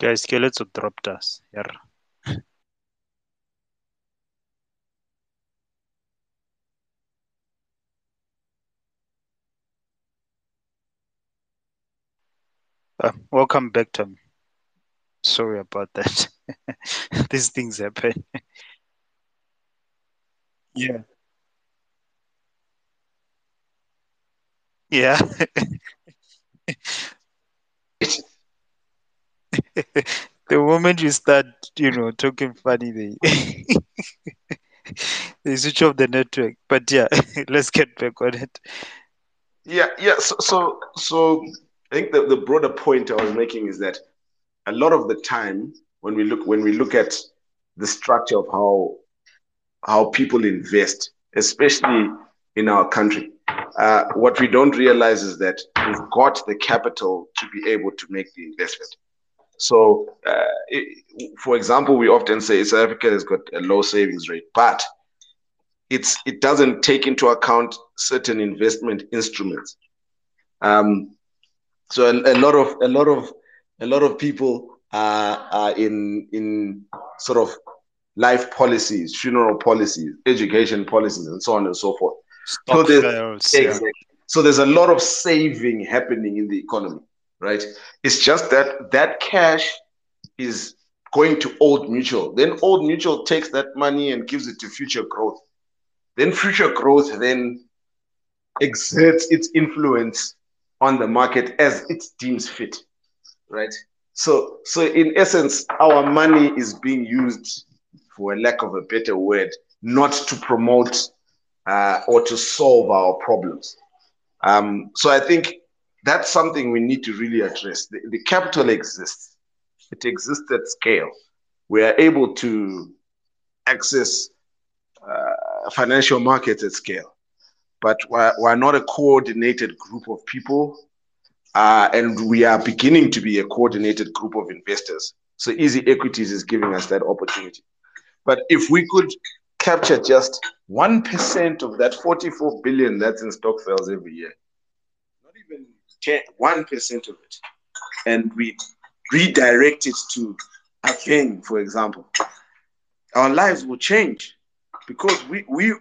Guys, skeleton dropped us. Yeah. Uh, welcome back, Tom. Sorry about that. These things happen. yeah. Yeah. the moment you start, you know, talking funny, they they switch off the network. But yeah, let's get back on it. Yeah, yeah. So, so, so I think the, the broader point I was making is that a lot of the time when we look when we look at the structure of how how people invest, especially in our country, uh, what we don't realize is that we've got the capital to be able to make the investment. So, uh, it, for example, we often say South Africa has got a low savings rate, but it's it doesn't take into account certain investment instruments. Um, so a, a, lot of a lot of a lot of people are, are in in sort of life policies, funeral policies, education policies, and so on and so forth. Stock so, there's, exactly. Yeah. so there's a lot of saving happening in the economy, right? It's just that that cash is going to Old Mutual. Then Old Mutual takes that money and gives it to future growth. Then future growth then exerts its influence on the market as it deems fit, right? So, so in essence, our money is being used, for a lack of a better word, not to promote uh, or to solve our problems. Um, so I think that's something we need to really address. The, the capital exists; it exists at scale. We are able to access uh, financial markets at scale but we're, we're not a coordinated group of people. Uh, and we are beginning to be a coordinated group of investors. So Easy Equities is giving us that opportunity. But if we could capture just 1% of that 44 billion that's in stokvels every year, 10, 1% of it, and we redirect it to a thing, for example, our lives will change because we, we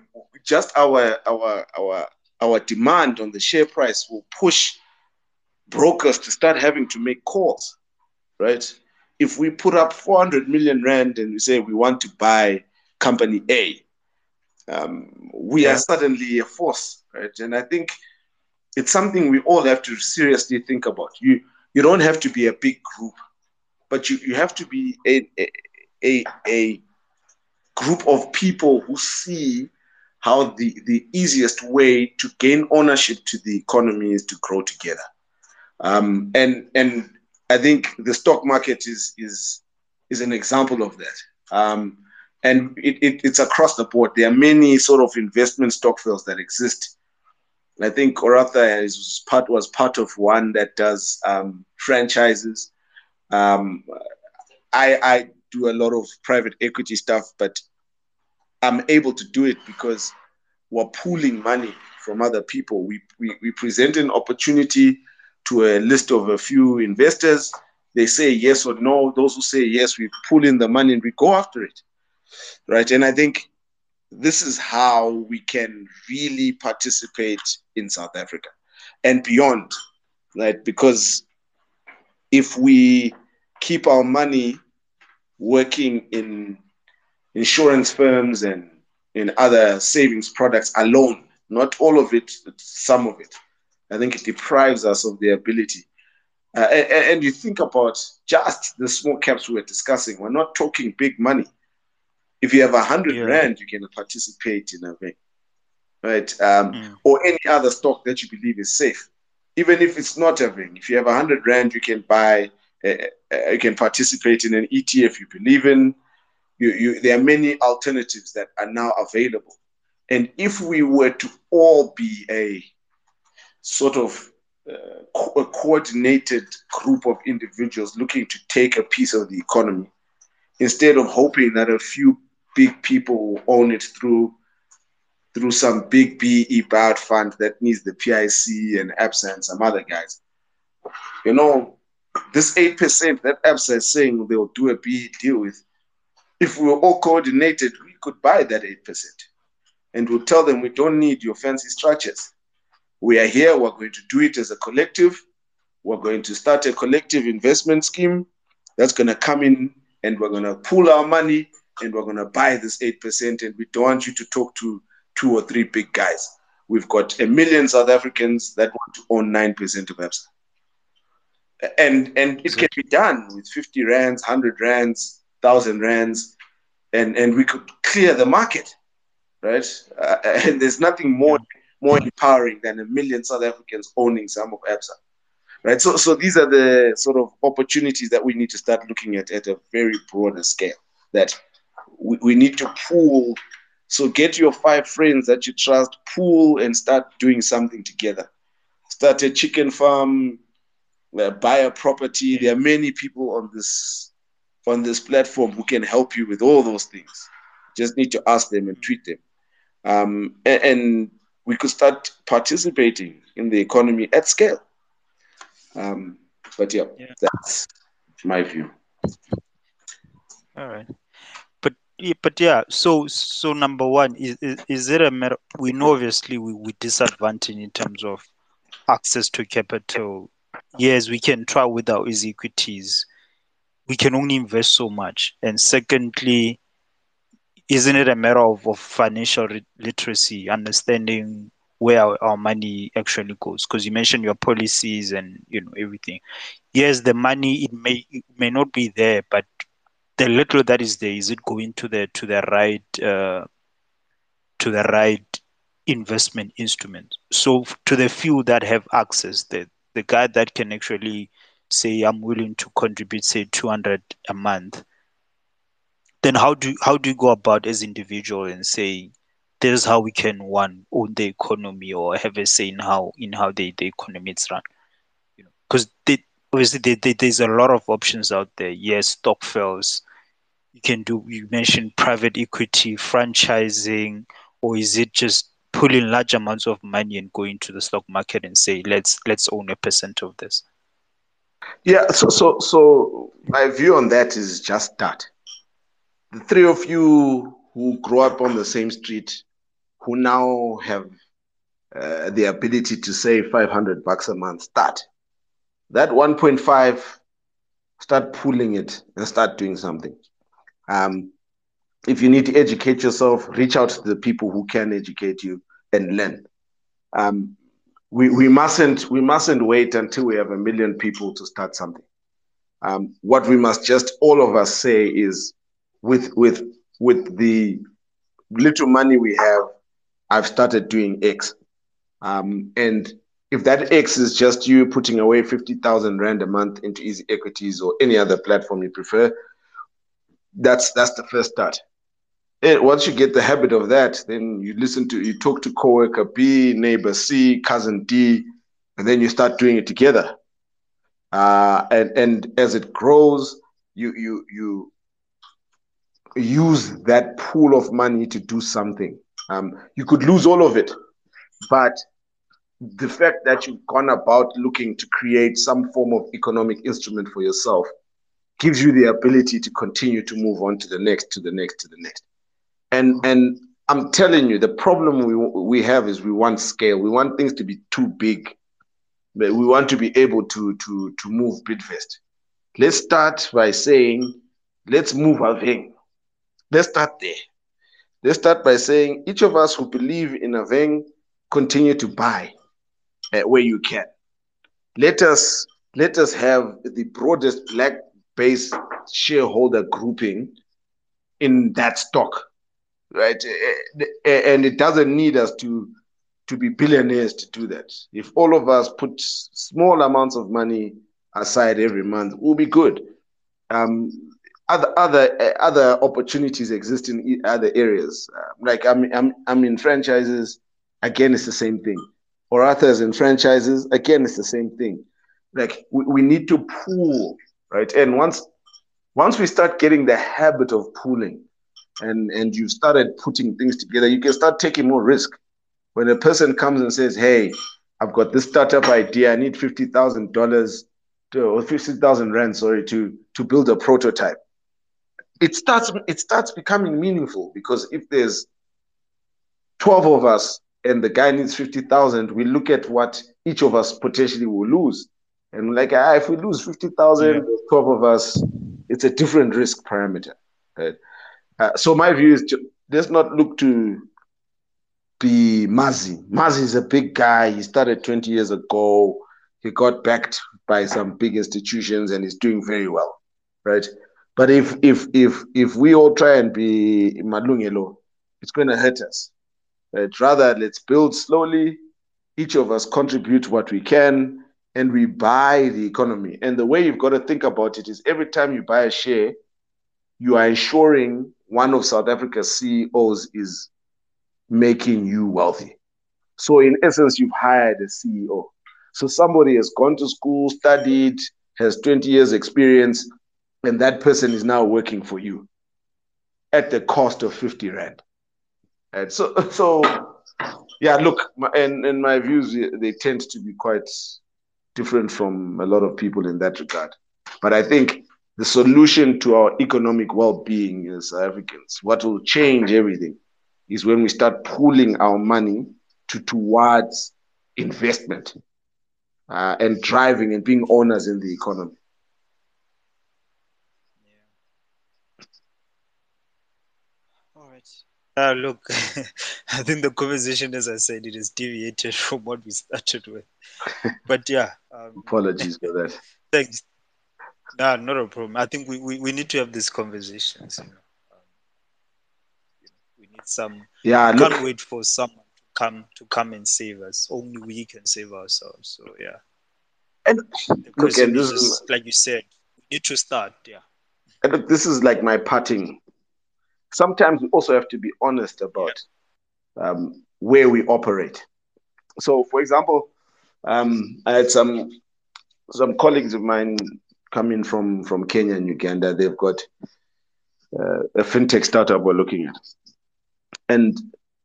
just our our our our demand on the share price will push brokers to start having to make calls, right? If we put up 400 million rand and we say we want to buy company A, um, we yeah. are suddenly a force, right? And I think it's something we all have to seriously think about. You you don't have to be a big group, but you, you have to be a, a, a group of people who see how the, the easiest way to gain ownership to the economy is to grow together. Um, and and I think the stock market is is is an example of that. Um, and it, it, it's across the board. There are many sort of investment stokvels that exist. I think Oratha is part was part of one that does um, franchises. Um, I, I do a lot of private equity stuff, but I'm able to do it because we're pooling money from other people. We, we, we present an opportunity to a list of a few investors. They say yes or no. Those who say yes, we pull in the money and we go after it. Right. And I think this is how we can really participate in South Africa and beyond. Right. Because if we keep our money working in insurance firms and in other savings products alone, not all of it, some of it. I think it deprives us of the ability. Uh, and, and, you think about just the small caps we are discussing, we're not talking big money. If you have a hundred yeah. rand, you can participate in a thing, right? Um, mm. Or any other stock that you believe is safe. Even if it's not a thing, if you have a hundred rand, you can buy, uh, uh, you can participate in an ETF you believe in you, you, there are many alternatives that are now available. And if we were to all be a sort of uh, co- a coordinated group of individuals looking to take a piece of the economy, instead of hoping that a few big people will own it through through some big BEE buyout fund that needs the PIC and ABSA and some other guys. You know, this 8% that ABSA is saying they'll do a BEE deal with, if we were all coordinated, we could buy that 8%. And we'll tell them we don't need your fancy structures. We are here, we're going to do it as a collective. We're going to start a collective investment scheme that's going to come in and we're going to pool our money and we're going to buy this 8%. And we don't want you to talk to two or three big guys. We've got a million South Africans that want to own 9% of ABSA. And, and it can be done with 50 rands, 100 rands, 1,000 rands, and, and we could clear the market, right? Uh, and there's nothing more, more empowering than a million South Africans owning some of ABSA right? So, so these are the sort of opportunities that we need to start looking at at a very broader scale. That we, we need to pool. So, get your five friends that you trust, pool, and start doing something together. Start a chicken farm, uh, buy a property. There are many people on this on this platform who can help you with all those things. Just need to ask them and tweet them, um, and, and we could start participating in the economy at scale. Um, but yeah, yeah, that's my view. All right. But but yeah, so so number one is is, is it a matter? We know obviously we we disadvantage in terms of access to capital. Yes, we can try with our equities. We can only invest so much. And secondly, isn't it a matter of, of financial literacy, understanding where our, our money actually goes because you mentioned your policies and you know everything yes the money it may it may not be there but the little that is there is it going to the to the right uh, to the right investment instrument so to the few that have access the the guy that can actually say i'm willing to contribute say 200 a month then how do how do you go about as individual and say this is how we can one own the economy or have a say in how in how the, the economy is run? You know because obviously they, they, there's a lot of options out there. Yes stokvels you can do you mentioned private equity franchising or is it just pulling large amounts of money and going to the stock market and say let's let's own a percent of this yeah so so so my view on that is just that. The three of you who grew up on the same street who now have uh, the ability to save 500 bucks a month start that 1.5 start pulling it and start doing something um, if you need to educate yourself reach out to the people who can educate you and learn um, we, we mustn't we mustn't wait until we have a million people to start something um, what we must just all of us say is with with with the little money we have I've started doing X. Um, and if that X is just you putting away 50,000 Rand a month into easy equities or any other platform you prefer, that's that's the first start. And once you get the habit of that, then you listen to, you talk to coworker B, neighbor C, cousin D, and then you start doing it together. Uh, and and as it grows, you you you use that pool of money to do something. Um, you could lose all of it, but the fact that you've gone about looking to create some form of economic instrument for yourself gives you the ability to continue to move on to the next, to the next, to the next. And and I'm telling you, the problem we we have is we want scale. We want things to be too big. But We want to be able to to to move Bidvest. Let's start by saying, let's move Aveng. Let's start there. Let's start by saying each of us who believe in Aveng continue to buy uh, where you can. Let us let us have the broadest black base shareholder grouping in that stock, right? And it doesn't need us to to be billionaires to do that. If all of us put small amounts of money aside every month, we'll be good. Um, other other uh, other opportunities exist in other areas. Uh, like I'm, I'm I'm in franchises. Again, it's the same thing. Or others in franchises. Again, it's the same thing. Like we, we need to pool, right? And once once we start getting the habit of pooling, and and you started putting things together, you can start taking more risk. When a person comes and says, "Hey, I've got this startup idea. I need fifty thousand dollars or 50,000 rand, sorry, to, to build a prototype. It starts, it starts becoming meaningful because if there's 12 of us and the guy needs 50,000, we look at what each of us potentially will lose. And like, ah, if we lose 50,000, yeah. 12 of us, it's a different risk parameter. Right? Uh, so my view is to, let's not look to be Mazi. Mazi is a big guy. He started 20 years ago. He got backed by some big institutions and is doing very well, right? But if if if if we all try and be Malungelo, it's going to hurt us. Right? Rather, let's build slowly. Each of us contribute what we can, and we buy the economy. And the way you've got to think about it is every time you buy a share, you are ensuring one of South Africa's CEOs is making you wealthy. So, in essence, you've hired a CEO. So, somebody has gone to school, studied, has 20 years' experience, and that person is now working for you at the cost of 50 Rand. And so, so yeah, look, my, and, and my views, they tend to be quite different from a lot of people in that regard. But I think the solution to our economic well-being as Africans, what will change everything, is when we start pooling our money to towards investment uh, and driving and being owners in the economy. All Uh, look, I think the conversation, as I said, it is deviated from what we started with. But yeah. Um, Apologies for that. Thanks. No, not a problem. I think we, we, we need to have these conversations. You know. Um, we need some. Yeah, look, can't wait for someone to come to come and save us. Only we can save ourselves. So yeah. And look, and this is like you said, we need to start. Yeah. And look, this is like my parting. Sometimes we also have to be honest about um, where we operate. So, for example, um, I had some some colleagues of mine coming from from Kenya and Uganda. They've got uh, a fintech startup we're looking at, and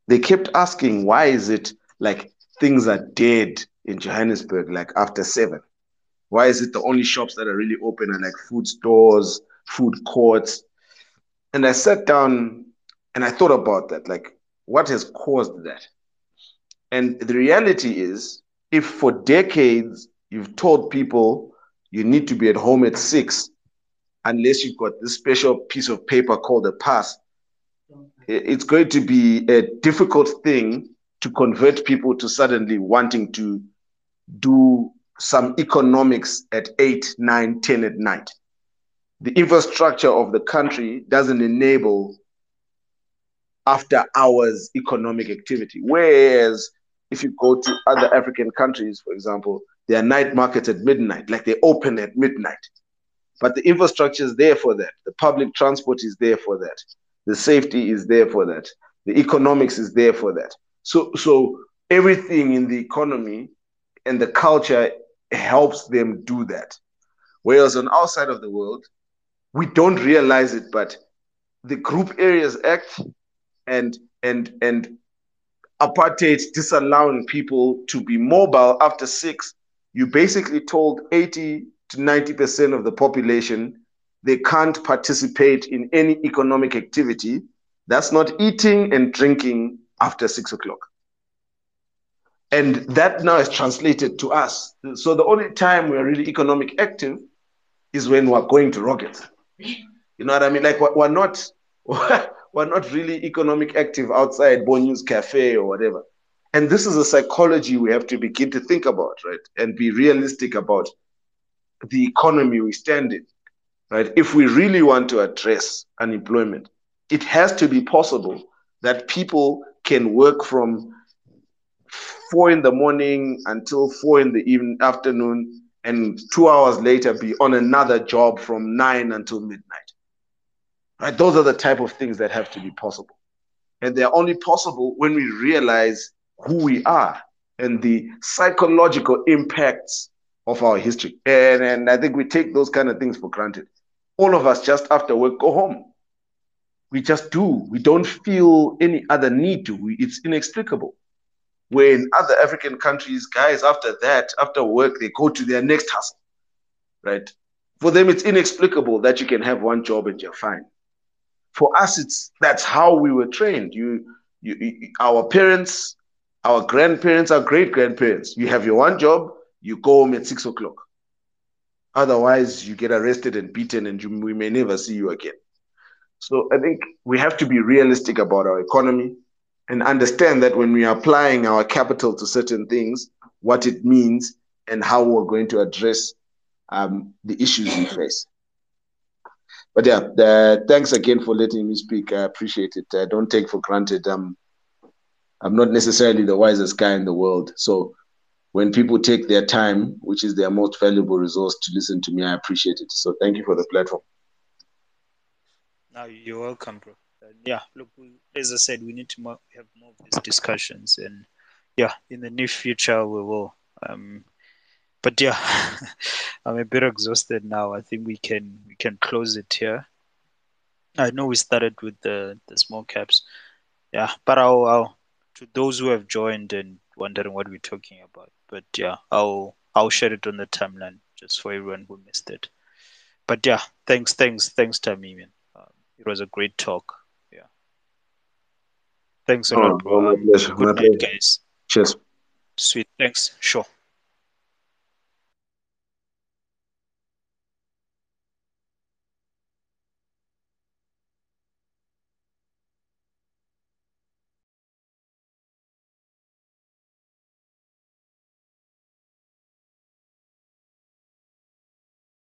they kept asking, "Why is it like things are dead in Johannesburg like after seven? Why is it the only shops that are really open are like food stores, food courts?" And I sat down and I thought about that, like what has caused that. And the reality is, if for decades you've told people you need to be at home at six unless you've got this special piece of paper called a pass. It's going to be a difficult thing to convert people to suddenly wanting to do some economics at eight, nine, ten at night. The infrastructure of the country doesn't enable after hours economic activity. Whereas if you go to other African countries, for example, there are night markets at midnight, like they open at midnight. But the infrastructure is there for that. The public transport is there for that. The safety is there for that. The economics is there for that. So, so everything in the economy and the culture helps them do that. Whereas on our side of the world, we don't realize it, but the Group Areas Act and and and apartheid disallowing people to be mobile after six you basically told 80 to 90% of the population they can't participate in any economic activity that's not eating and drinking after six o'clock. And that now is translated to us. So the only time we're really economic active is when we're going to rockets. You know what I mean? Like we're not we're not really economic active outside News Cafe or whatever. And this is a psychology we have to begin to think about, right? And be realistic about the economy we stand in, right? If we really want to address unemployment, it has to be possible that people can work from four in the morning until four in the evening afternoon and two hours later be on another job from nine until midnight right those are the type of things that have to be possible and they're only possible when we realize who we are and the psychological impacts of our history. And, and I think we take those kind of things for granted. All of us just after work go home. We just do. We don't feel any other need to. We, it's inexplicable. Where in other African countries, guys, after that, after work, they go to their next hustle. right? For them, it's inexplicable that you can have one job and you're fine. For us, it's that's how we were trained. You, you, you our parents, our grandparents, our great grandparents. You have your one job, you go home at six o'clock. Otherwise, you get arrested and beaten, and you, we may never see you again. So I think we have to be realistic about our economy and understand that when we are applying our capital to certain things, what it means and how we're going to address um, the issues we face. But yeah, the, thanks again for letting me speak. I appreciate it. I don't take for granted. Um, I'm not necessarily the wisest guy in the world. So when people take their time, which is their most valuable resource, to listen to me, I appreciate it. So thank you for the platform. Now you're welcome, bro. And yeah, look, we, as I said, we need to more, have more of these discussions, and yeah, in the near future we will. Um, but yeah, I'm a bit exhausted now. I think we can we can close it here. I know we started with the the small caps, yeah, but I'll, I'll to those who have joined and wondering what we're talking about. But yeah, I'll I'll share it on the timeline just for everyone who missed it. But yeah, thanks, thanks, thanks, Tamimian. It was a great talk. Thanks a oh, lot, bro. my pleasure. Good my night, pleasure. guys. Cheers. Sweet. Thanks. Sure.